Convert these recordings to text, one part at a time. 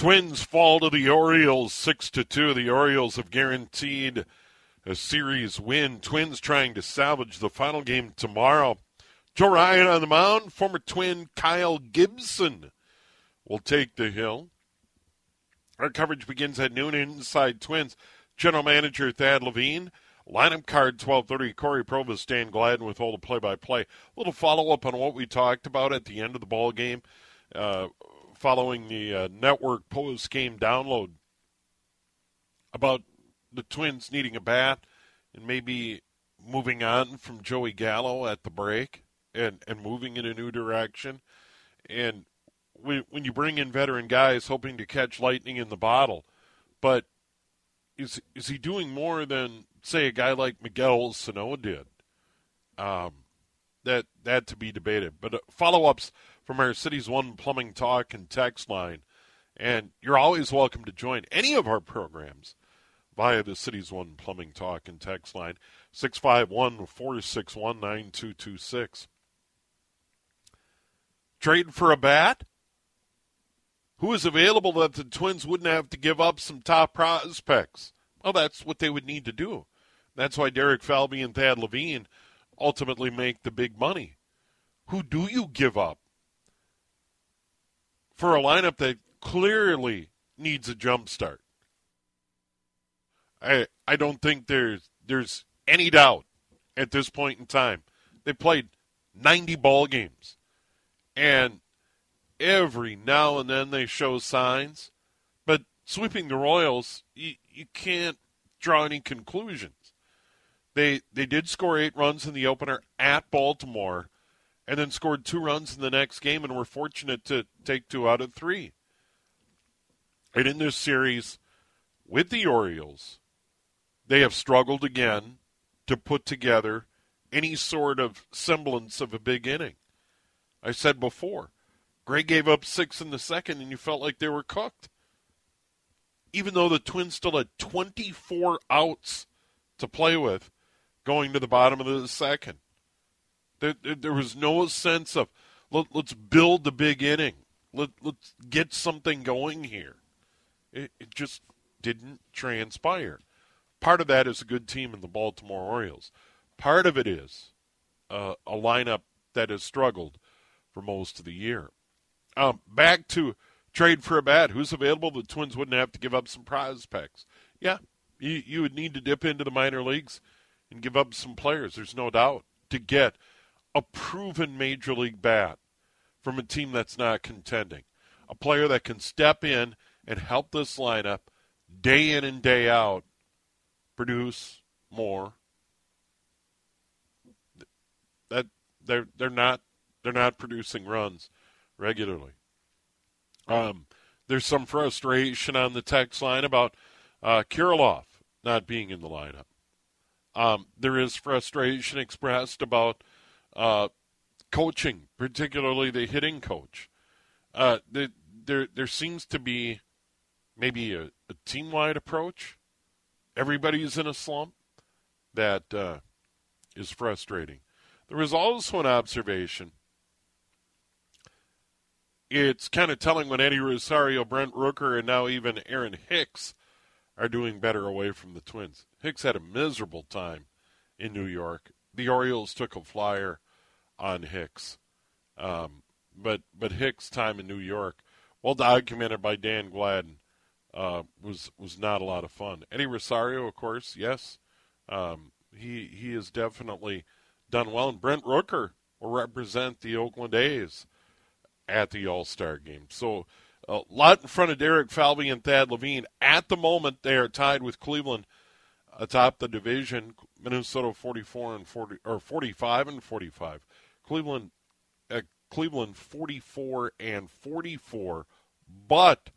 Twins fall to the Orioles 6 to 2. The Orioles have guaranteed a series win. Twins trying to salvage the final game tomorrow. Joe Ryan on the mound. Former twin Kyle Gibson will take the hill. Our coverage begins at noon inside Twins. General Manager Thad Levine. Lineup card 1230. Corey Provus, Dan Gladden with all the play-by-play. A little follow-up on what we talked about at the end of the ball game. Uh, following the uh, network post game download about the Twins needing a bat and maybe moving on from Joey Gallo at the break and, and moving in a new direction. And when, when you bring in veteran guys hoping to catch lightning in the bottle, but is is he doing more than say a guy like Miguel Sano did? Um, that that to be debated. But uh, follow ups from our Cities One Plumbing Talk and text line. And you're always welcome to join any of our programs via the Cities One Plumbing Talk and text line 651 461 9226. Trade for a bat? Who is available that the Twins wouldn't have to give up some top prospects? Well, that's what they would need to do. That's why Derek Falvey and Thad Levine ultimately make the big money. Who do you give up? For a lineup that clearly needs a jump start. I I don't think there's there's any doubt at this point in time. They played 90 ball games. And every now and then they show signs, but sweeping the Royals, you, you can't draw any conclusions. They they did score 8 runs in the opener at Baltimore and then scored two runs in the next game and were fortunate to take two out of three. And in this series with the Orioles, they have struggled again to put together any sort of semblance of a big inning. I said before, Gray gave up six in the second, and you felt like they were cooked. Even though the Twins still had 24 outs to play with going to the bottom of the second. There, there was no sense of let, us build the big inning. Let, let's get something going here. It, it just didn't transpire. Part of that is a good team in the Baltimore Orioles. Part of it is uh, a lineup that has struggled for most of the year. Um, back to trade for a bat. Who's available? The Twins wouldn't have to give up some prospects. Yeah, you, you would need to dip into the minor leagues and give up some players. There's no doubt to get a proven major league bat from a team that's not contending. A player that can step in and help this lineup day in and day out produce more. That they're they're not they're not producing runs regularly. Um, there's some frustration on the text line about uh, Kirilloff not being in the lineup. Um, there is frustration expressed about uh, coaching, particularly the hitting coach. Uh, the, there, there seems to be maybe a, a team wide approach. Everybody's in a slump. That uh, is frustrating. There was also an observation. It's kind of telling when Eddie Rosario, Brent Rooker, and now even Aaron Hicks are doing better away from the Twins. Hicks had a miserable time in New York. The Orioles took a flyer on Hicks. Um, but but Hicks' time in New York, well documented by Dan Gladden, uh, was was not a lot of fun. Eddie Rosario, of course, yes, um, he he has definitely done well. And Brent Rooker will represent the Oakland A's at the All Star game. So a lot in front of Derek Falvey and Thad Levine. At the moment, they are tied with Cleveland atop the division. Minnesota 44 and 40 or 45 and 45. Cleveland, uh, Cleveland 44 and 44. But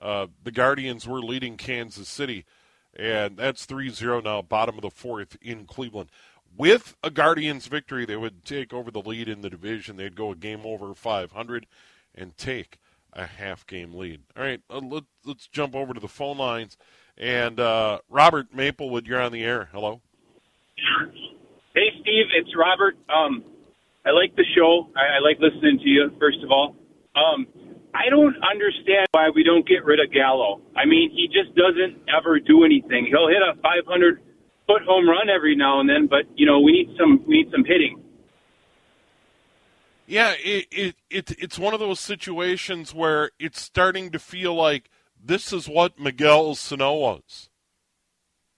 uh, the Guardians were leading Kansas City, and that's 3 0 now, bottom of the fourth in Cleveland. With a Guardians victory, they would take over the lead in the division. They'd go a game over 500 and take a half game lead. All right, uh, let, us jump over to the phone lines. And uh, Robert Maplewood, you're on the air. Hello. Hey, Steve, it's Robert. Um, I like the show. I, I like listening to you, first of all. Um, I don't understand why we don't get rid of Gallo. I mean, he just doesn't ever do anything. He'll hit a 500 foot home run every now and then, but you know, we need some we need some hitting. Yeah, it, it, it it's one of those situations where it's starting to feel like this is what Miguel Sano was.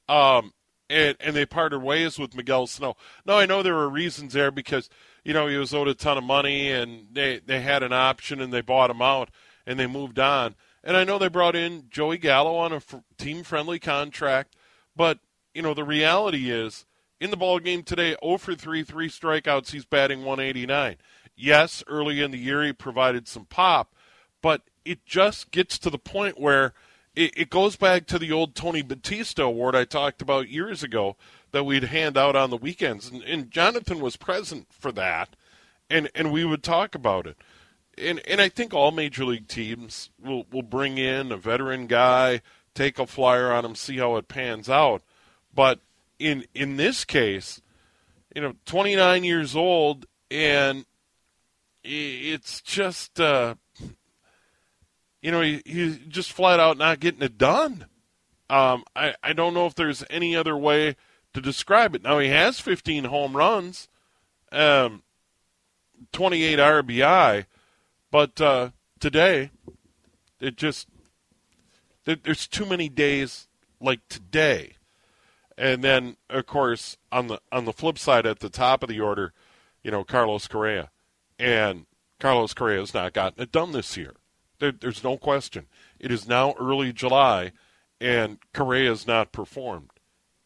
Um, and and they parted ways with Miguel Sano. Now I know there were reasons there because you know, he was owed a ton of money and they, they had an option and they bought him out and they moved on. And I know they brought in Joey Gallo on a f- team friendly contract, but, you know, the reality is in the ball game today, 0 for 3, three strikeouts, he's batting 189. Yes, early in the year he provided some pop, but it just gets to the point where it, it goes back to the old Tony Batista award I talked about years ago that we'd hand out on the weekends, and, and Jonathan was present for that, and and we would talk about it. And and I think all major league teams will will bring in a veteran guy, take a flyer on him, see how it pans out. But in in this case, you know, 29 years old, and it's just, uh, you know, he, he's just flat out not getting it done. Um, I I don't know if there's any other way to describe it. Now he has 15 home runs, um, 28 RBI, but uh, today it just there's too many days like today. And then, of course, on the on the flip side, at the top of the order, you know, Carlos Correa, and Carlos Correa has not gotten it done this year. There, there's no question. It is now early July, and Correa has not performed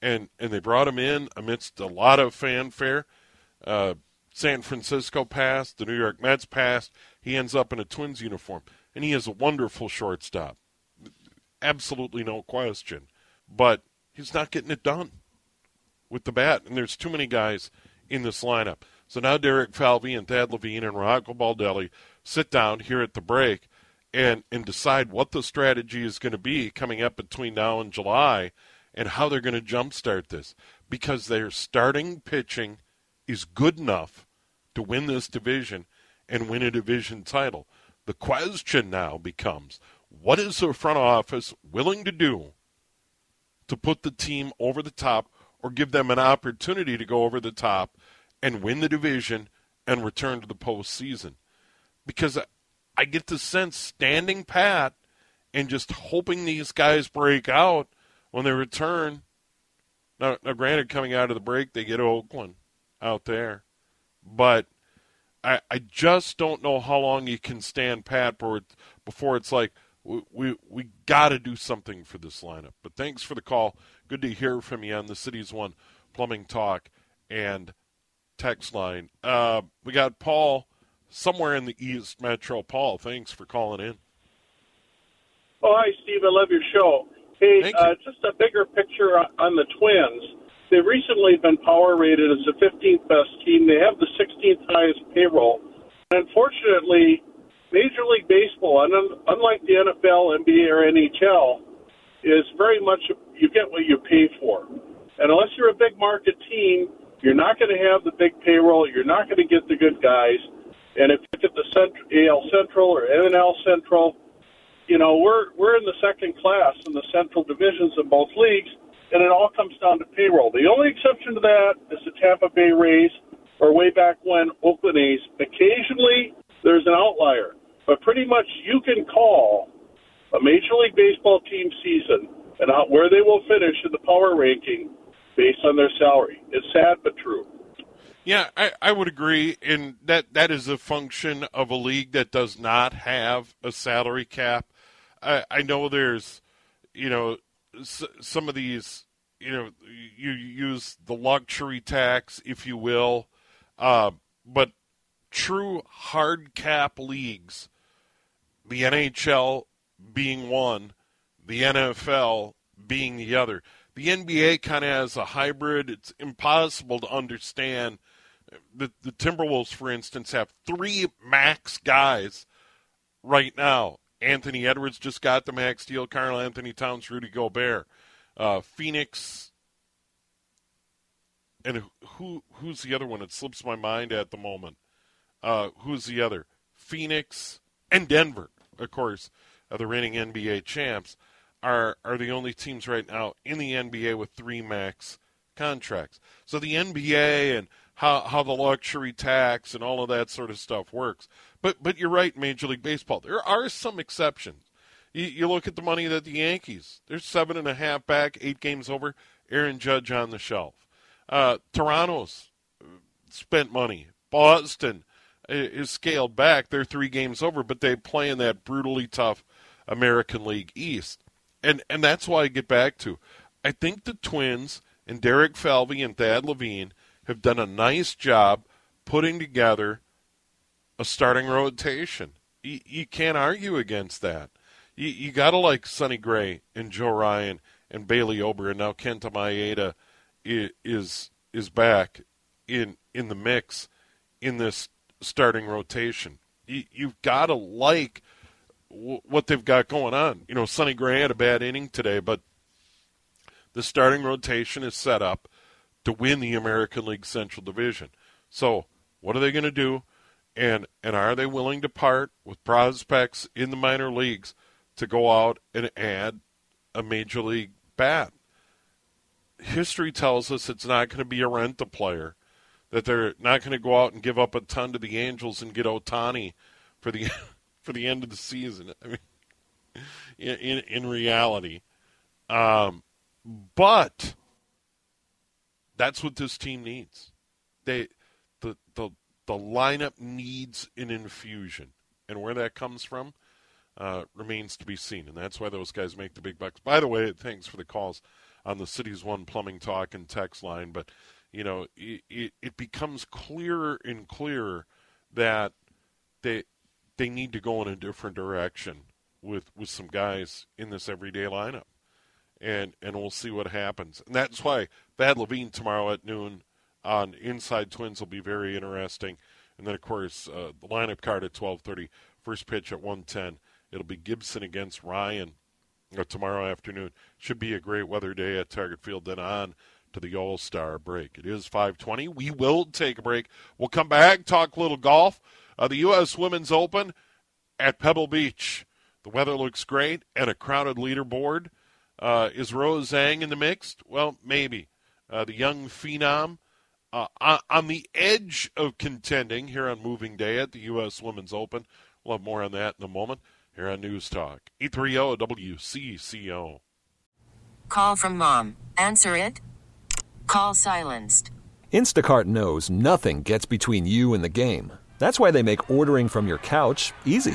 and and they brought him in amidst a lot of fanfare. Uh, San Francisco passed, the New York Mets passed. He ends up in a Twins uniform, and he is a wonderful shortstop, absolutely no question. But he's not getting it done with the bat, and there's too many guys in this lineup. So now Derek Falvey and Thad Levine and Rocco Baldelli sit down here at the break and and decide what the strategy is going to be coming up between now and July and how they're going to jumpstart this because their starting pitching is good enough to win this division and win a division title. The question now becomes what is the front office willing to do to put the team over the top or give them an opportunity to go over the top and win the division and return to the postseason? Because I get the sense standing pat and just hoping these guys break out when they return, now, now granted, coming out of the break, they get Oakland out there, but I, I just don't know how long you can stand pat before, before it's like we we, we got to do something for this lineup. But thanks for the call. Good to hear from you on the Cities One Plumbing Talk and text line. Uh, we got Paul somewhere in the East Metro. Paul, thanks for calling in. Oh, hi, Steve. I love your show. Hey, uh, just a bigger picture on the Twins. They've recently been power rated as the 15th best team. They have the 16th highest payroll. And unfortunately, Major League Baseball, unlike the NFL, NBA, or NHL, is very much you get what you pay for. And unless you're a big market team, you're not going to have the big payroll. You're not going to get the good guys. And if you look at the Central, AL Central or NL Central, you know, we're we're in the second class in the central divisions of both leagues, and it all comes down to payroll. The only exception to that is the Tampa Bay Rays, or way back when Oakland A's. Occasionally, there's an outlier, but pretty much you can call a Major League Baseball team season and how, where they will finish in the power ranking based on their salary. It's sad but true. Yeah, I, I would agree, and that that is a function of a league that does not have a salary cap. I, I know there's, you know, s- some of these, you know, you use the luxury tax, if you will, uh, but true hard cap leagues, the NHL being one, the NFL being the other. The NBA kind of has a hybrid. It's impossible to understand the, the Timberwolves, for instance, have three max guys right now. Anthony Edwards just got the max deal. Karl-Anthony Towns, Rudy Gobert, uh, Phoenix, and who who's the other one? It slips my mind at the moment. Uh, who's the other? Phoenix and Denver, of course, uh, the reigning NBA champs, are are the only teams right now in the NBA with three max contracts. So the NBA and how how the luxury tax and all of that sort of stuff works. But but you're right, Major League Baseball. There are some exceptions. You, you look at the money that the Yankees. They're seven and a half back, eight games over. Aaron Judge on the shelf. Uh, Toronto's spent money. Boston is scaled back. They're three games over, but they play in that brutally tough American League East. And and that's why I get back to. I think the Twins and Derek Falvey and Thad Levine have done a nice job putting together a starting rotation. You, you can't argue against that. You, you got to like Sonny Gray and Joe Ryan and Bailey Ober, and now Kenta Maeda is is back in in the mix in this starting rotation. You, you've got to like what they've got going on. You know, Sonny Gray had a bad inning today, but the starting rotation is set up to win the American League Central Division. So, what are they going to do? And and are they willing to part with prospects in the minor leagues to go out and add a major league bat? History tells us it's not going to be a rent a player, that they're not going to go out and give up a ton to the Angels and get Ohtani for the for the end of the season. I mean, in in, in reality, um, but that's what this team needs. They the the the lineup needs an infusion, and where that comes from uh, remains to be seen. And that's why those guys make the big bucks. By the way, thanks for the calls on the Cities One Plumbing Talk and text line. But you know, it, it, it becomes clearer and clearer that they they need to go in a different direction with with some guys in this everyday lineup and and we'll see what happens. And that's why Thad Levine tomorrow at noon on Inside Twins will be very interesting. And then of course uh, the lineup card at 12:30, first pitch at 1:10. It'll be Gibson against Ryan uh, tomorrow afternoon. Should be a great weather day at Target Field. Then on to the All Star break. It is 5:20. We will take a break. We'll come back talk a little golf. Uh, the U.S. Women's Open at Pebble Beach. The weather looks great and a crowded leaderboard. Uh, is Rose Zhang in the mix? Well, maybe. Uh, the young phenom uh, on the edge of contending here on Moving Day at the U.S. Women's Open. We'll have more on that in a moment here on News Talk. 830 WCCO. Call from mom. Answer it. Call silenced. Instacart knows nothing gets between you and the game. That's why they make ordering from your couch easy.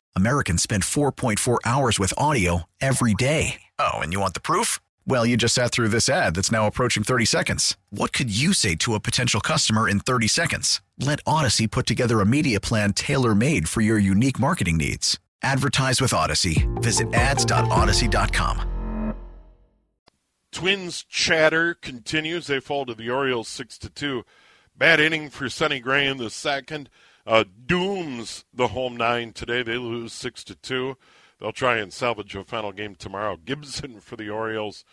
Americans spend 4.4 hours with audio every day. Oh, and you want the proof? Well, you just sat through this ad that's now approaching 30 seconds. What could you say to a potential customer in 30 seconds? Let Odyssey put together a media plan tailor made for your unique marketing needs. Advertise with Odyssey. Visit ads.odyssey.com. Twins chatter continues. They fall to the Orioles 6 to 2. Bad inning for Sonny Gray in the second. Uh, dooms the home nine today. They lose 6 to 2. they'll try and salvage a final game tomorrow. Gibson for the Orioles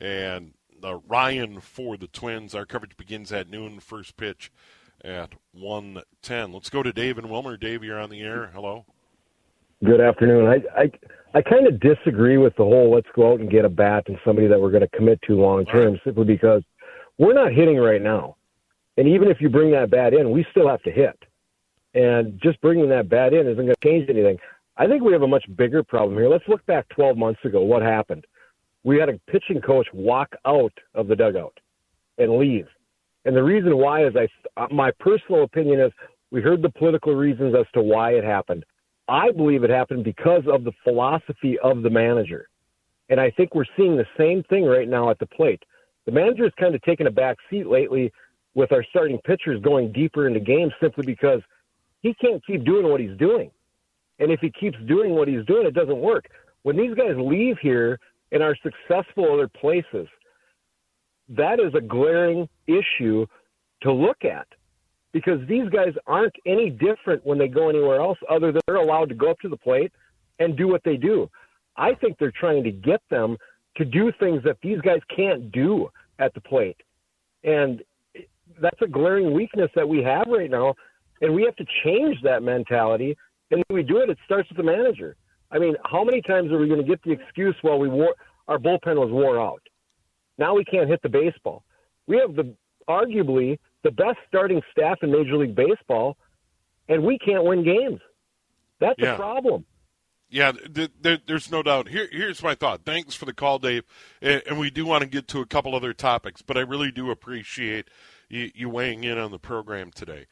and uh, Ryan for the Twins. Our coverage begins at noon. First pitch at 1:10. Let's go to Dave and Willmar. Dave, you're on the air. Hello. Good afternoon. I I, I kind of disagree with the whole let's go out and get a bat and somebody that we're going to commit to long term right. simply because we're not hitting right now. And even if you bring that bat in, we still have to hit. And just bringing that bat in isn't going to change anything. I think we have a much bigger problem here. Let's look back 12 months ago. What happened? We had a pitching coach walk out of the dugout and leave. And the reason why is I, my personal opinion is we heard the political reasons as to why it happened. I believe it happened because of the philosophy of the manager. And I think we're seeing the same thing right now at the plate. The manager has kind of taken a back seat lately with our starting pitchers going deeper into games simply because he can't keep doing what he's doing. And if he keeps doing what he's doing, it doesn't work. When these guys leave here and are successful other places, that is a glaring issue to look at because these guys aren't any different when they go anywhere else other than they're allowed to go up to the plate and do what they do. I think they're trying to get them to do things that these guys can't do at the plate. And that's a glaring weakness that we have right now. And we have to change that mentality. And when we do it, it starts with the manager. I mean, how many times are we going to get the excuse, well, we wore, our bullpen was wore out? Now we can't hit the baseball. We have the arguably the best starting staff in Major League Baseball, and we can't win games. That's yeah. a problem. Yeah, th- th- there's no doubt. Here, here's my thought. Thanks for the call, Dave. And we do want to get to a couple other topics, but I really do appreciate you, you weighing in on the program today.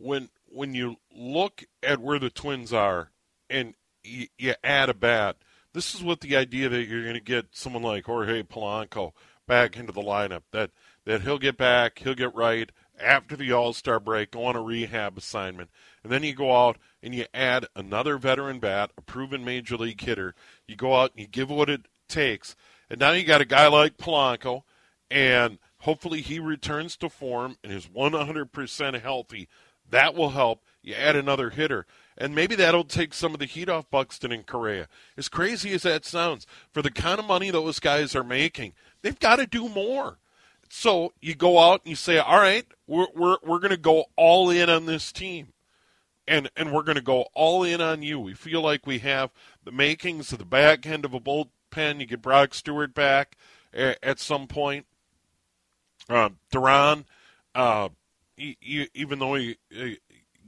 When when you look at where the Twins are, and you, you add a bat, this is what the idea that you're going to get someone like Jorge Polanco back into the lineup. That that he'll get back, he'll get right after the All Star break, go on a rehab assignment, and then you go out and you add another veteran bat, a proven major league hitter. You go out and you give what it takes, and now you got a guy like Polanco, and hopefully he returns to form and is 100% healthy. That will help. You add another hitter. And maybe that'll take some of the heat off Buxton and Correa. As crazy as that sounds, for the kind of money those guys are making, they've got to do more. So you go out and you say, all right, we're, we're, we're going to go all in on this team. And, and we're going to go all in on you. We feel like we have the makings of the back end of a bullpen. You get Brock Stewart back at, at some point. Uh, Duran, uh, even though he,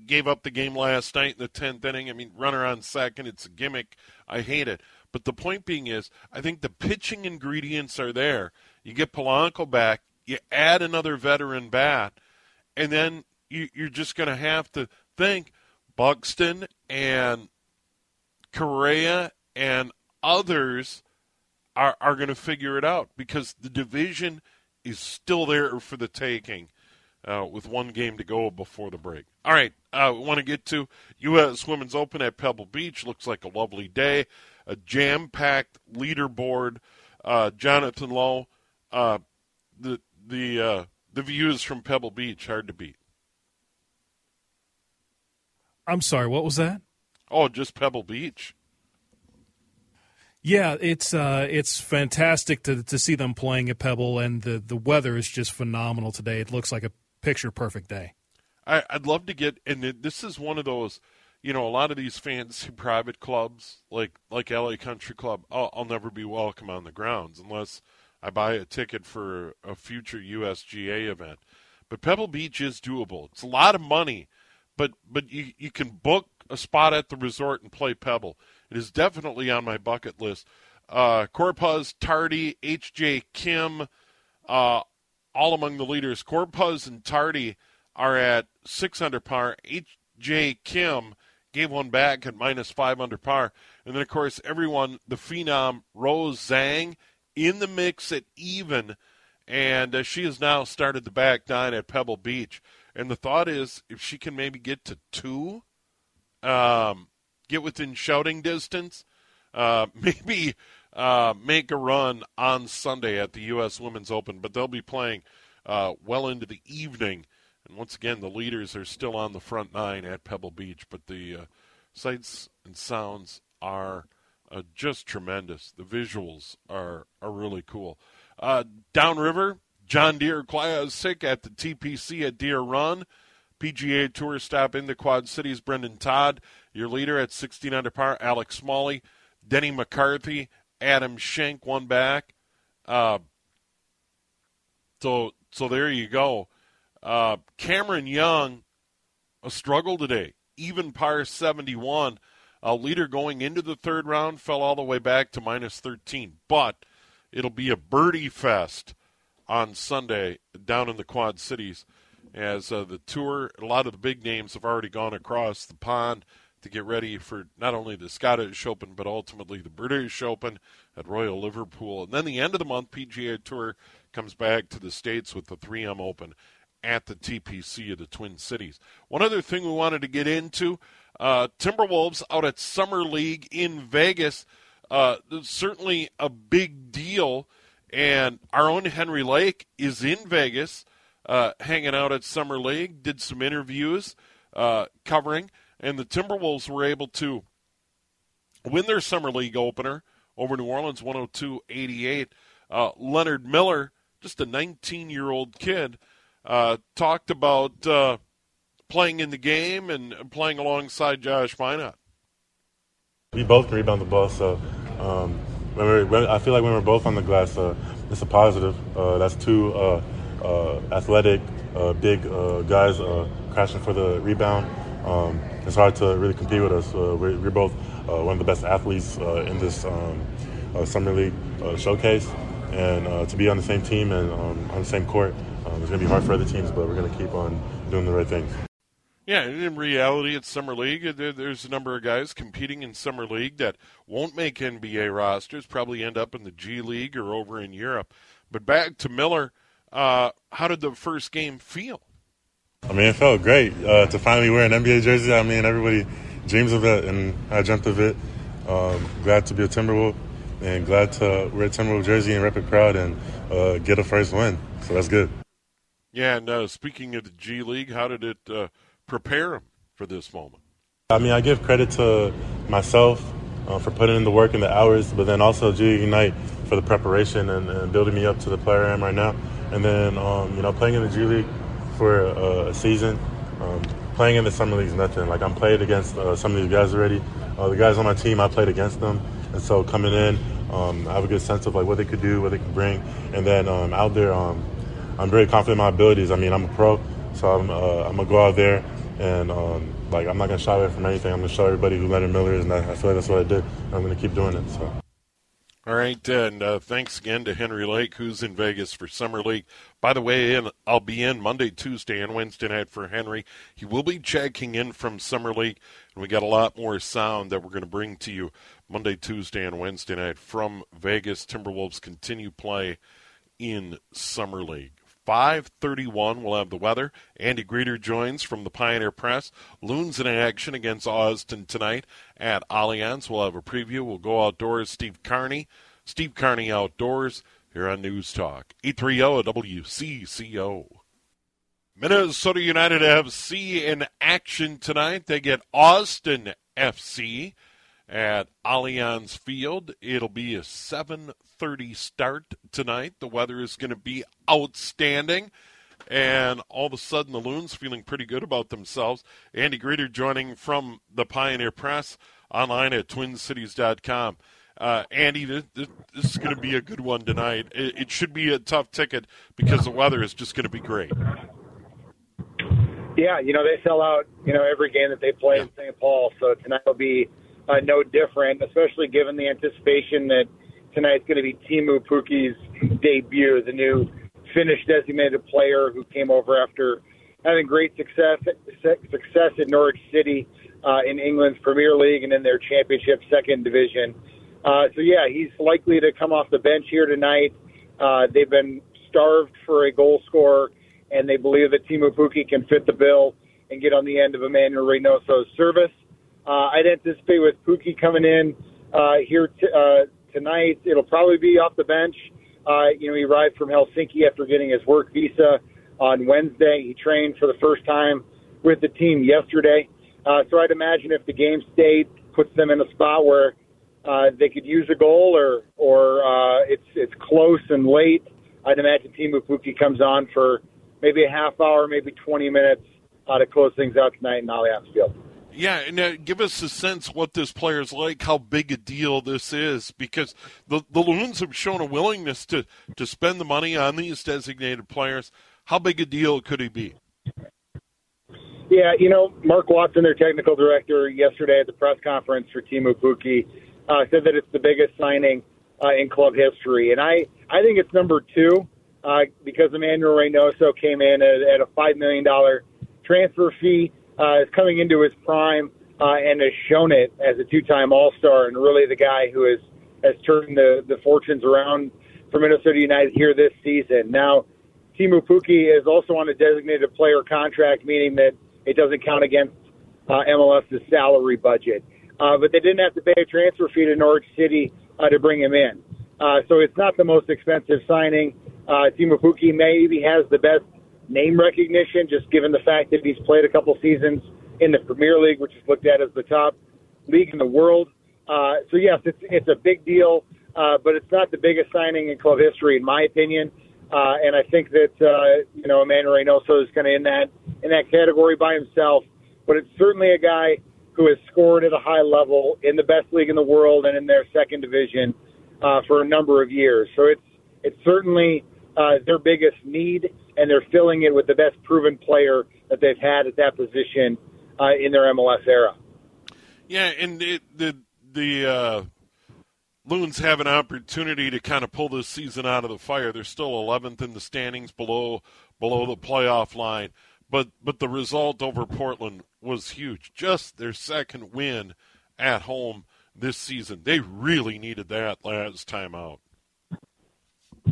gave up the game last night in the 10th inning, I mean, runner on second, it's a gimmick. I hate it. But the point being is, I think the pitching ingredients are there. You get Polanco back, you add another veteran bat, and then you, you're just going to have to think Buxton and Correa and others are, are going to figure it out because the division is still there for the taking uh, with one game to go before the break. All right, uh, we want to get to U.S. Women's Open at Pebble Beach. Looks like a lovely day, a jam packed leaderboard. Uh, Jonathan Lowe, uh, the the uh, the views from Pebble Beach hard to beat. I'm sorry, what was that? Oh, just Pebble Beach. Yeah, it's uh, it's fantastic to to see them playing at Pebble, and the the weather is just phenomenal today. It looks like a picture perfect day. I, would love to get, and this is one of those, you know, a lot of these fancy private clubs like like LA Country Club. I'll, I'll never be welcome on the grounds unless I buy a ticket for a future USGA event. But Pebble Beach is doable. It's a lot of money, but but you you can book a spot at the resort and play Pebble. It is definitely on my bucket list. Uh, Corpuz, Tardy, H.J. Kim, uh, all among the leaders. Corpuz and Tardy are at six under par. H.J. Kim gave one back at minus five under par. And then, of course, everyone, the phenom Rose Zhang in the mix at even, and uh, she has now started the back nine at Pebble Beach. And the thought is, if she can maybe get to two, um, get within shouting distance, uh, maybe uh, make a run on Sunday at the U.S. Women's Open. But they'll be playing uh, well into the evening. And once again, the leaders are still on the front nine at Pebble Beach, but the uh, sights and sounds are uh, just tremendous. The visuals are are really cool. Uh, downriver, John Deere Classic at the TPC at Deere Run. PGA Tour stop in the Quad Cities. Brendon Todd, your leader at 16 under par. Alex Smalley, Denny McCarthy, Adam Schenk, one back. Uh, so so there you go. Uh, Cameron Young, a struggle today. Even par 71. A leader going into the third round fell all the way back to minus 13. But it'll be a birdie fest on Sunday down in the Quad Cities as uh, the tour, a lot of the big names have already gone across the pond to get ready for not only the Scottish Open, but ultimately the British Open at Royal Liverpool. And then the end of the month, PGA Tour comes back to the States with the 3M Open at the TPC of the Twin Cities. One other thing we wanted to get into uh, Timberwolves out at Summer League in Vegas. Uh, certainly a big deal. And our own Henry Lake is in Vegas, uh, hanging out at Summer League, did some interviews uh, covering, and the Timberwolves were able to win their Summer League opener over New Orleans 102 88. Uh, Leonard Miller, just a 19 year old kid, uh, talked about uh, playing in the game and playing alongside Josh Minott. We both can rebound the ball, so um, when I feel like when we're both on the glass, uh, it's a positive. Uh, that's two uh, athletic, big guys crashing for the rebound. Um, it's hard to really compete with us. We're, we're, both one of the best athletes in this um, summer league showcase, and to be on the same team and um, on the same court um, it's going to be hard for other teams, but we're going to keep on doing the right things. Yeah, in reality, it's summer league. There's a number of guys competing in summer league that won't make NBA rosters, probably end up in the G League or over in Europe. But back to Miller, uh, how did the first game feel? I mean, it felt great uh, to finally wear an NBA jersey. I mean, everybody dreams of it, and I dreamt of it. Um, glad to be a Timberwolf, and glad to wear a Timberwolf jersey and rep it proud and uh, get a first win. So that's good. Yeah, and uh, speaking of the G League, how did it uh, prepare him for this moment? I mean, I give credit to myself uh, for putting in the work and the hours, but then also G Ignite for the preparation and, and, building me up to the player I am right now. And then, um, you know, playing in the G League for a, season, um, playing in the summer league is nothing. Like I'm played against uh, some of these guys already. Uh, the guys on my team, I played against them, and so coming in, um, I have a good sense of like what they could do, what they could bring, and then um, out there. Um, I'm very confident in my abilities. I mean, I'm a pro, so I'm, uh, I'm gonna go out there and um, like I'm not gonna shy away from anything. I'm gonna show everybody who Leonard Miller is, and I, feel like that's what I did. I'm gonna keep doing it. So. All right, and uh, thanks again to Henry Lake, who's in Vegas for Summer League. By the way, in, I'll be in Monday, Tuesday, and Wednesday night for Henry. He will be checking in from Summer League, and we got a lot more sound that we're going to bring to you Monday, Tuesday, and Wednesday night from Vegas. Timberwolves continue play in Summer League. 531, we'll have the weather. Andy Greder joins from the Pioneer Press. Loons in action against Austin tonight at Allianz. We'll have a preview. We'll go outdoors. Steve Carney. Steve Carney Outdoors here on News Talk. 830 WCCO. Minnesota United FC in action tonight. They get Austin FC at Allianz Field. It'll be a 7:30 start tonight. The weather is going to be outstanding. And all of a sudden, the Loons feeling pretty good about themselves. Andy Greder joining from the Pioneer Press online at twincities.com. Uh, Andy, this, this, is going to be a good one tonight. It, it, should be a tough ticket because the weather is just going to be great. Yeah, you know, they sell out, you know, every game that they play yeah. in St. Paul. So tonight will be uh, no different, especially given the anticipation that tonight's going to be Teemu Pukki's debut, the new Finnish designated player who came over after having great success success in Norwich City uh, in England's Premier League and in their Championship Second Division. Uh, so yeah, he's likely to come off the bench here tonight. Uh, they've been starved for a goal scorer, and they believe that Teemu Pukki can fit the bill and get on the end of Emmanuel Reynoso's service. Uh, I'd anticipate with Pukki coming in uh, here t- uh, tonight, it'll probably be off the bench. Uh, you know, he arrived from Helsinki after getting his work visa on Wednesday. He trained for the first time with the team yesterday. Uh, so I'd imagine if the game state puts them in a spot where uh, they could use a goal or or uh, it's it's close and late, I'd imagine Teemu Pukki comes on for maybe a half hour, maybe 20 minutes uh, to close things out tonight in Allianz Field. Yeah, and uh, give us a sense what this player is like, how big a deal this is, because the the Loons have shown a willingness to to spend the money on these designated players. How big a deal could he be? Yeah, you know, Mark Watson, their technical director, yesterday at the press conference for Teemu Pukki, uh, said that it's the biggest signing uh, in club history, and I I think it's number two uh, because Emmanuel Reynoso came in at, at a five million dollar transfer fee, uh, is coming into his prime, uh, and has shown it as a two time All Star, and really the guy who has has turned the the fortunes around for Minnesota United here this season. Now, Teemu Pukki is also on a designated player contract, meaning that it doesn't count against uh, MLS's salary budget. Uh, but they didn't have to pay a transfer fee to Norwich City uh, to bring him in. Uh, so it's not the most expensive signing. Uh, Teemu Pukki maybe has the best name recognition, just given the fact that he's played a couple seasons in the Premier League, which is looked at as the top league in the world. Uh, so yes, it's it's a big deal, uh, but it's not the biggest signing in club history, in my opinion. Uh, and I think that uh, you know Emmanuel Reynoso is kind of in that in that category by himself. But it's certainly a guy who has scored at a high level in the best league in the world and in their second division uh, for a number of years. So it's it's certainly uh, their biggest need, and they're filling it with the best proven player that they've had at that position uh, in their MLS era. Yeah, and it, the the uh, Loons have an opportunity to kind of pull this season out of the fire. They're still 11th in the standings, below below the playoff line, but but the result over Portland was huge. Just their second win at home this season. They really needed that last time out.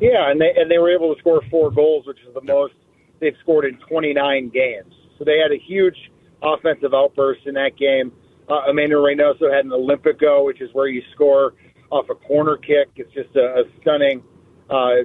Yeah, and they and they were able to score four goals, which is the most they've scored in 29 games. So they had a huge offensive outburst in that game. Uh, Emmanuel Reynoso had an Olimpico, which is where you score off a corner kick. It's just a, a stunning uh,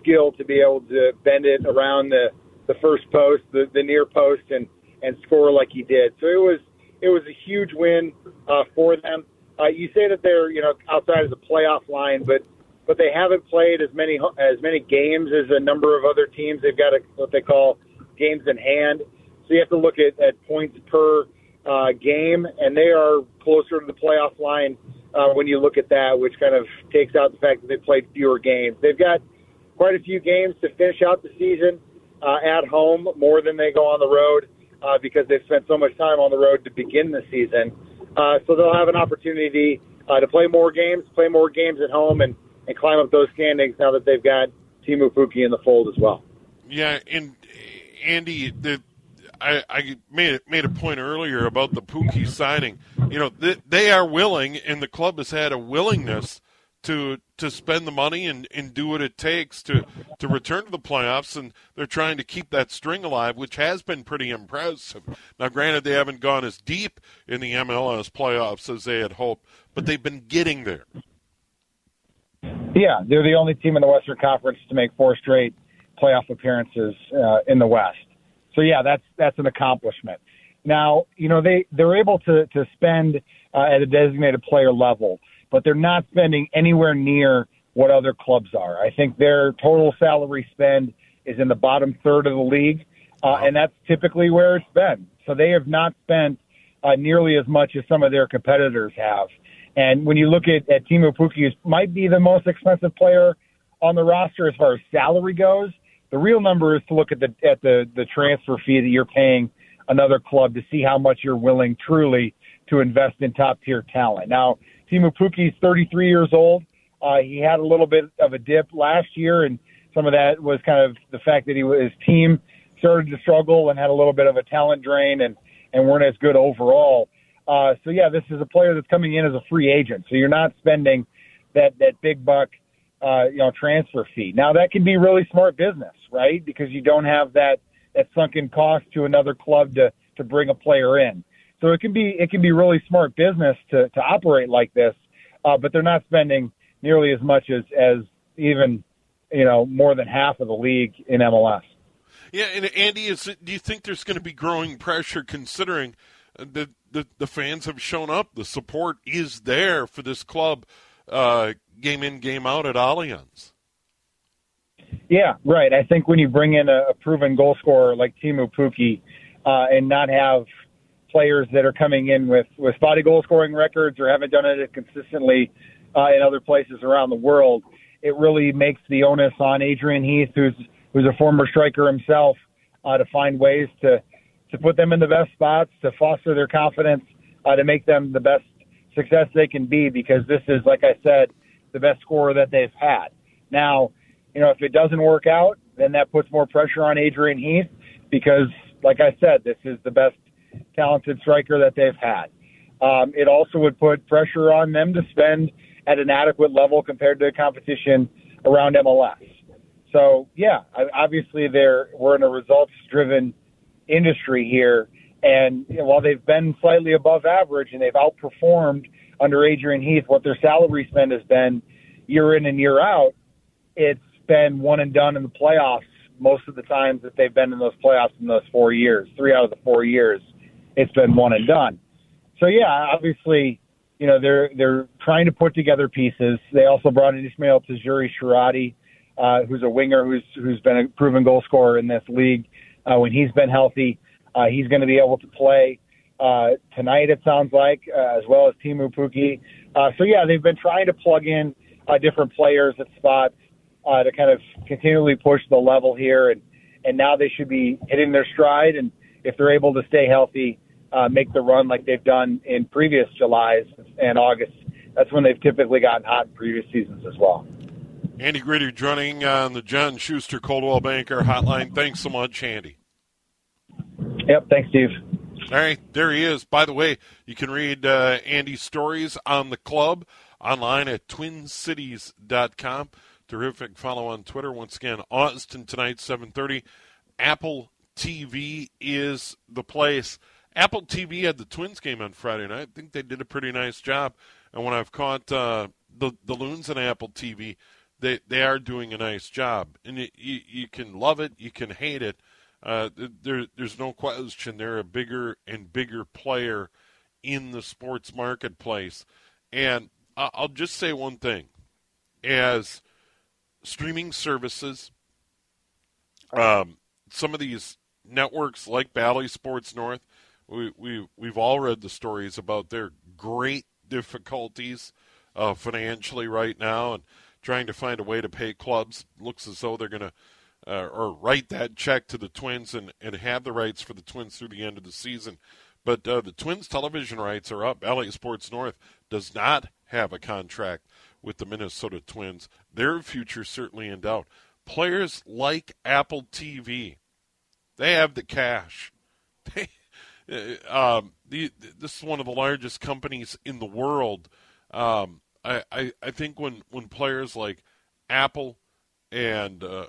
skill to be able to bend it around the the first post, the, the near post, and and score like he did. So it was it was a huge win uh, for them. Uh, you say that they're you know outside of the playoff line, but but they haven't played as many as many games as a number of other teams. They've got a, what they call games in hand. So you have to look at, at points per uh, game, and they are closer to the playoff line uh, when you look at that, which kind of takes out the fact that they played fewer games. They've got quite a few games to finish out the season uh, at home, more than they go on the road uh, because they've spent so much time on the road to begin the season. Uh, so they'll have an opportunity uh, to play more games, play more games at home, and, and climb up those standings now that they've got Teemu Pukki in the fold as well. Yeah, and Andy, the I, I made made a point earlier about the Pukki signing. You know, they, they are willing, and the club has had a willingness to to spend the money and, and do what it takes to to return to the playoffs, and they're trying to keep that string alive, which has been pretty impressive. Now, granted, they haven't gone as deep in the MLS playoffs as they had hoped, but they've been getting there. Yeah, they're the only team in the Western Conference to make four straight playoff appearances uh, in the West. So yeah, that's that's an accomplishment. Now, you know they they're able to to spend uh, at a designated player level, but they're not spending anywhere near what other clubs are. I think their total salary spend is in the bottom third of the league, uh, and that's typically where it's been. So they have not spent uh, nearly as much as some of their competitors have. And when you look at, at Teemu Pukki, who might be the most expensive player on the roster as far as salary goes, the real number is to look at the at the the transfer fee that you're paying another club to see how much you're willing truly to invest in top tier talent. Now, Teemu Pukki is 33 years old. Uh, he had a little bit of a dip last year, and some of that was kind of the fact that he his team started to struggle and had a little bit of a talent drain and and weren't as good overall. Uh, so yeah, this is a player that's coming in as a free agent. So you're not spending that that big buck uh, you know, transfer fee. Now that can be really smart business, right? Because you don't have that that sunken cost to another club to to bring a player in. So it can be it can be really smart business to to operate like this, uh, but they're not spending nearly as much as as even you know more than half of the league in MLS. Yeah, and Andy, is do you think there's going to be growing pressure considering the, the the fans have shown up. The support is there for this club, uh, game in game out at Allianz. Yeah, right. I think when you bring in a, a proven goal scorer like Teemu Pukki uh, and not have players that are coming in with, with spotty goal scoring records or haven't done it consistently uh, in other places around the world, it really makes the onus on Adrian Heath, who's who's a former striker himself, uh, to find ways to to put them in the best spots, to foster their confidence, uh, to make them the best success they can be. Because this is, like I said, the best scorer that they've had. Now, you know, if it doesn't work out, then that puts more pressure on Adrian Heath because, like I said, this is the best talented striker that they've had. Um, it also would put pressure on them to spend at an adequate level compared to the competition around MLS. So yeah, obviously they're we're in a results driven industry here, and you know, while they've been slightly above average and they've outperformed under Adrian Heath what their salary spend has been year in and year out, it's been one and done in the playoffs most of the times that they've been in those playoffs in those four years. Three out of the four years, it's been one and done. So yeah, obviously, you know they're they're trying to put together pieces. They also brought in Ismael Tajouri Shradi, uh, who's a winger who's who's been a proven goal scorer in this league. Uh, when he's been healthy, uh, he's going to be able to play uh, tonight. It sounds like, uh, as well as Teemu Pukki. Uh, so yeah, they've been trying to plug in uh, different players at spots uh, to kind of continually push the level here, and and now they should be hitting their stride. And if they're able to stay healthy, uh, make the run like they've done in previous Julys and August, that's when they've typically gotten hot in previous seasons as well. Andy Greder joining on the John Schuster Coldwell Banker Hotline. Thanks so much, Andy. Yep, thanks, Steve. All right, there he is. By the way, you can read uh, Andy's stories on the club online at twincities.com. Terrific follow on Twitter. Once again, Austin tonight, 7.30. Apple TV is the place. Apple TV had the Twins game on Friday night. I think they did a pretty nice job. And when I've caught uh, the, the loons on Apple TV, they, they are doing a nice job. And you, you, can love it, you can hate it. Uh, there, there's no question they're a bigger and bigger player in the sports marketplace. And I'll just say one thing. As – streaming services, um, some of these networks like Bally Sports North, we, we, we've all read the stories about their great difficulties uh, financially right now and trying to find a way to pay clubs. Looks as though they're going to uh, or write that check to the Twins and, and have the rights for the Twins through the end of the season. But uh, the Twins television rights are up. LA Sports North does not have a contract with the Minnesota Twins. Their future certainly in doubt. Players like Apple TV, they have the cash. They, uh, um, the, this is one of the largest companies in the world. Um, I, I, think when, when players like Apple and uh,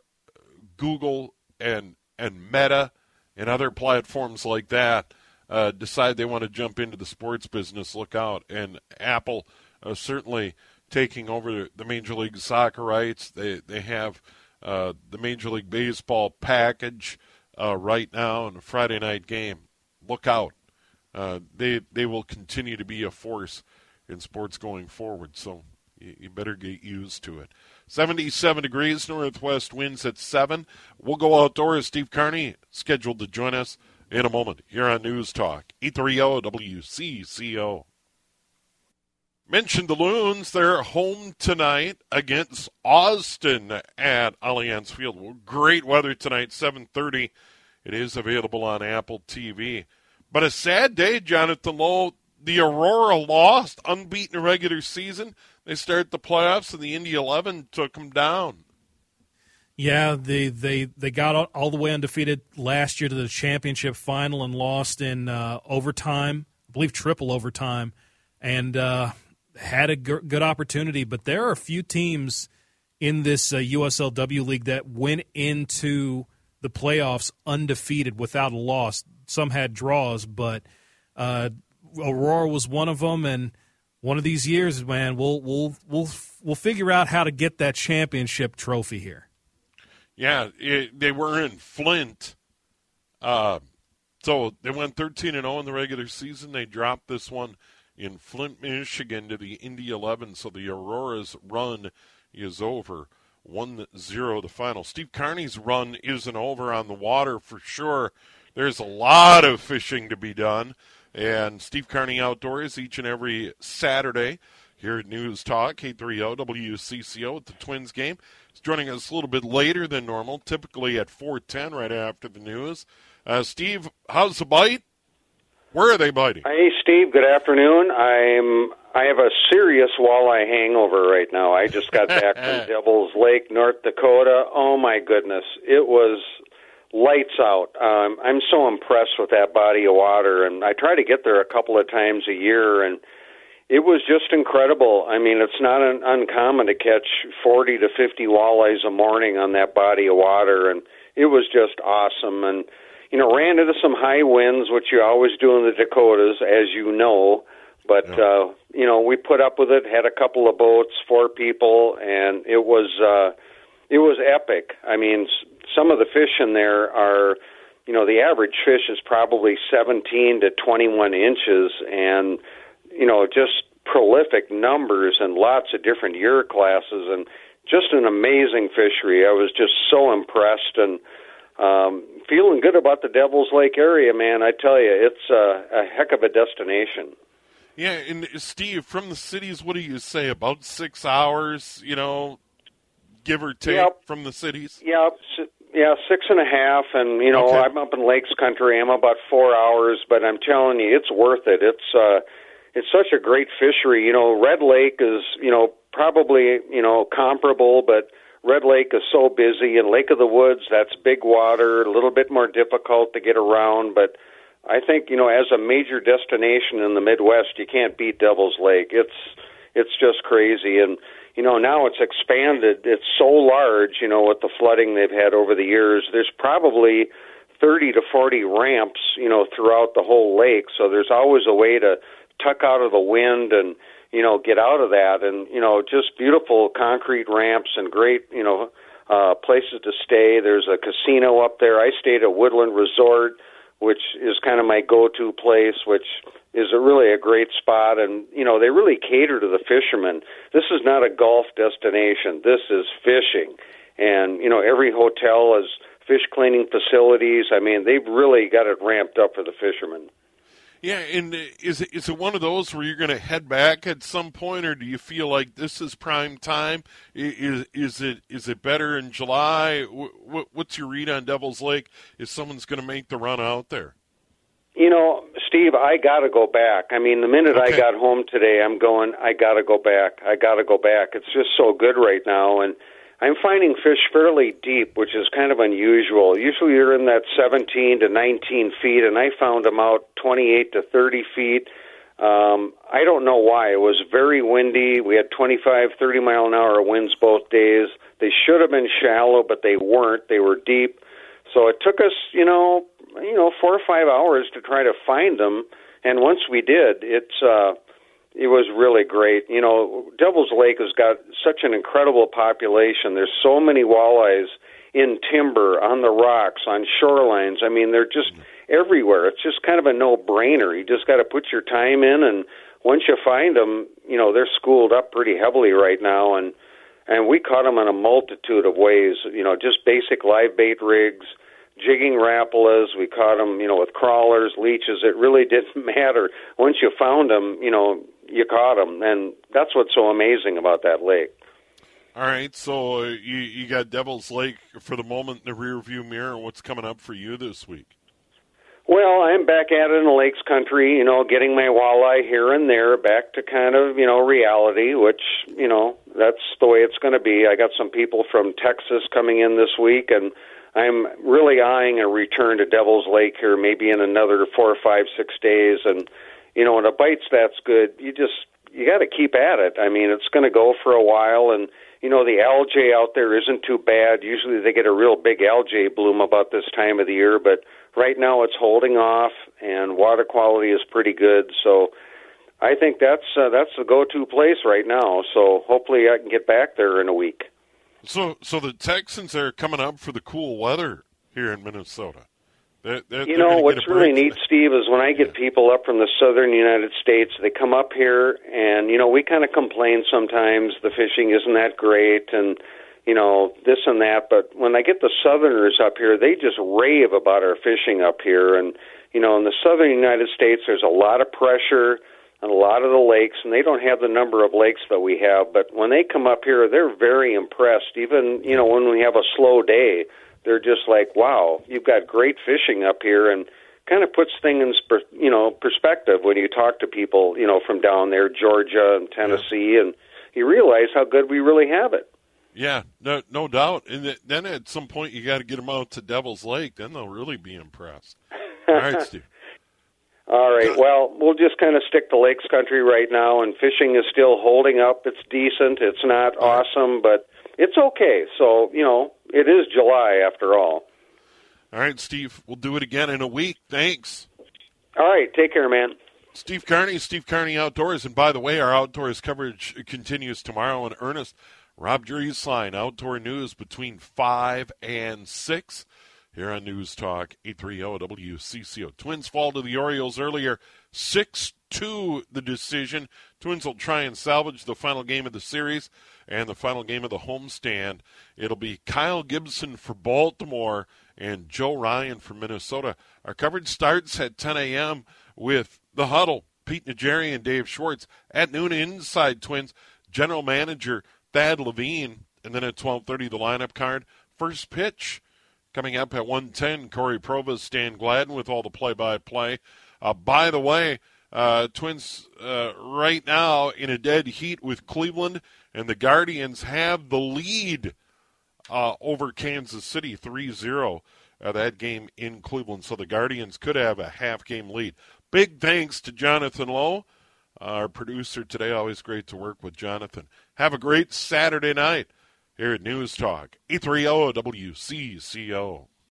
Google and and Meta and other platforms like that uh, decide they want to jump into the sports business, look out. And Apple uh, certainly taking over the Major League Soccer rights. They they have uh, the Major League Baseball package uh, right now in a Friday night game. Look out! Uh, they they will continue to be a force in sports going forward. So you, you better get used to it. 77 degrees, northwest winds at 7. We'll go outdoors. Steve Carney scheduled to join us in a moment here on News Talk, 830 WCCO. Mentioned the Loons. They're home tonight against Austin at Allianz Field. Well, great weather tonight, 7:30. It is available on Apple TV. But a sad day, Jonathan Lowe. The Aurora lost, unbeaten regular season. They start the playoffs, and the Indy 11 took them down. Yeah, they they they got all the way undefeated last year to the championship final and lost in uh, overtime, I believe triple overtime, and uh, had a g- good opportunity, but there are a few teams in this uh, USLW league that went into the playoffs undefeated without a loss. Some had draws, but uh, Aurora was one of them. And one of these years, man, we'll we'll we'll we'll figure out how to get that championship trophy here. Yeah, it, they were in Flint uh, So they went 13 and 0 in the regular season. They dropped this one in Flint, Michigan to the Indy 11. So the Aurora's run is over. 1 0 the final. Steve Carney's run isn't over on the water for sure. There's a lot of fishing to be done. And Steve Carney Outdoors each and every Saturday here at News Talk, 830 WCCO at the Twins game. He's joining us a little bit later than normal, typically at 410 right after the news. Uh, Steve, how's the bite? Where are they biting? Hey, Steve. Good afternoon. I'm I have a serious walleye hangover right now. I just got back from Devil's Lake, North Dakota. Oh my goodness, it was lights out. Um, I'm so impressed with that body of water, and I try to get there a couple of times a year, and it was just incredible. I mean, it's not un- uncommon to catch 40 to 50 walleyes a morning on that body of water, and it was just awesome. And you know, ran into some high winds, which you always do in the Dakotas, as you know. But yeah. uh, you know, we put up with it. Had a couple of boats, four people, and it was uh, it was epic. I mean, some of the fish in there are, you know, the average fish is probably 17 to 21 inches, and you know, just prolific numbers and lots of different year classes, and just an amazing fishery. I was just so impressed and um, feeling good about the Devil's Lake area, man. I tell you, it's a, a heck of a destination. Yeah, and Steve, from the cities, what do you say? About six hours, you know, give or take yep. from the cities? Yeah, yeah, six and a half. And, you know, okay. I'm up in Lakes Country. I'm about four hours, but I'm telling you, it's worth it. It's, uh, it's such a great fishery. You know, Red Lake is, you know, probably, you know, comparable, but Red Lake is so busy, and Lake of the Woods, that's big water, a little bit more difficult to get around. But I think you know, as a major destination in the Midwest, you can't beat Devil's Lake. It's it's just crazy, and you know now it's expanded. It's so large, you know, with the flooding they've had over the years. There's probably 30 to 40 ramps, you know, throughout the whole lake. So there's always a way to tuck out of the wind and you know, get out of that. And, you know, just beautiful concrete ramps and great, you know, uh, places to stay. There's a casino up there. I stayed at Woodland Resort, which is kind of my go-to place, which is a really a great spot. And, you know, they really cater to the fishermen. This is not a golf destination. This is fishing. And, you know, every hotel has fish cleaning facilities. I mean, they've really got it ramped up for the fishermen. Yeah, and uh, is it is it one of those where you're going to head back at some point, or do you feel like this is prime time? Is is it is it better in July? What's your read on Devil's Lake? If someone's going to make the run out there? You know, Steve, I got to go back. I mean, the minute okay. I got home today, I'm going. I got to go back. I got to go back. It's just so good right now, and I'm finding fish fairly deep, which is kind of unusual. Usually you're in that 17 to 19 feet, and I found them out 28 to 30 feet. Um, I don't know why. It was very windy. We had 25, 30 mile an hour winds both days. They should have been shallow, but they weren't. They were deep. So it took us, you know, you know, four or five hours to try to find them. And once we did, it's uh, it was really great. You know, Devil's Lake has got such an incredible population. There's so many walleyes in timber, on the rocks, on shorelines. I mean, they're just everywhere. It's just kind of a no-brainer. You just got to put your time in, and once you find them, you know, they're schooled up pretty heavily right now, and and we caught them in a multitude of ways. You know, just basic live bait rigs jigging Rapalas. We caught them, you know, with crawlers, leeches. It really didn't matter. Once you found them, you know, you caught them, and that's what's so amazing about that lake. All right, so uh, you you got Devil's Lake for the moment in the rearview mirror. What's coming up for you this week? Well, I'm back at it in the lakes country, you know, getting my walleye here and there, back to kind of, you know, reality, which, you know, that's the way it's going to be. I got some people from Texas coming in this week, and I'm really eyeing a return to Devil's Lake here, maybe in another four or five, six days, and you know, when a bite's that's good, you just you got to keep at it. I mean, it's going to go for a while, and you know, the algae out there isn't too bad. Usually, they get a real big algae bloom about this time of the year, but right now it's holding off, and water quality is pretty good. So, I think that's uh, that's the go-to place right now. So, hopefully, I can get back there in a week. So, so the Texans are coming up for the cool weather here in Minnesota. They're, they're, You know what's really neat, Steve, is when I get people up from the southern United States. They come up here, and you know we kind of complain sometimes the fishing isn't that great, and you know this and that. But when I get the southerners up here, they just rave about our fishing up here. And you know, in the southern United States, there's a lot of pressure on a lot of the lakes, and they don't have the number of lakes that we have. But when they come up here, they're very impressed. Even you know when we have a slow day they're just like, "Wow, you've got great fishing up here," and kind of puts things in per, you know perspective when you talk to people you know from down there, Georgia and Tennessee, and you realize how good we really have it. Yeah, no, no doubt. And then at some point, you got to get them out to Devil's Lake. Then they'll really be impressed. All right, Steve. All right. Well, we'll just kind of stick to lakes country right now, and fishing is still holding up. It's decent. It's not awesome, but it's okay. So you know, it is July after all. All right, Steve. We'll do it again in a week. Thanks. All right. Take care, man. Steve Carney, Steve Carney Outdoors. And by the way, our outdoors coverage continues tomorrow in earnest. Rob Drieslein, Outdoor News between 5 and 6 here on News Talk 830 WCCO. Twins fall to the Orioles earlier, 6 2 the decision. Twins will try and salvage the final game of the series and the final game of the homestand. It'll be Kyle Gibson for Baltimore and Joe Ryan for Minnesota. Our coverage starts at 10 a.m. with the huddle. Pete Najeri and Dave Schwartz at noon. Inside Twins general manager Thad Levine, and then at 12:30 the lineup card. First pitch coming up at 1:10. Cory Provus, Stan Gladden with all the play-by-play. Uh, by the way, uh, Twins uh, right now in a dead heat with Cleveland, and the Guardians have the lead uh, over Kansas City 3-0. Uh, that game in Cleveland, so the Guardians could have a half-game lead. Big thanks to Jonathan Lowe, our producer today. Always great to work with Jonathan. Have a great Saturday night here at News Talk, E E30 WCCO.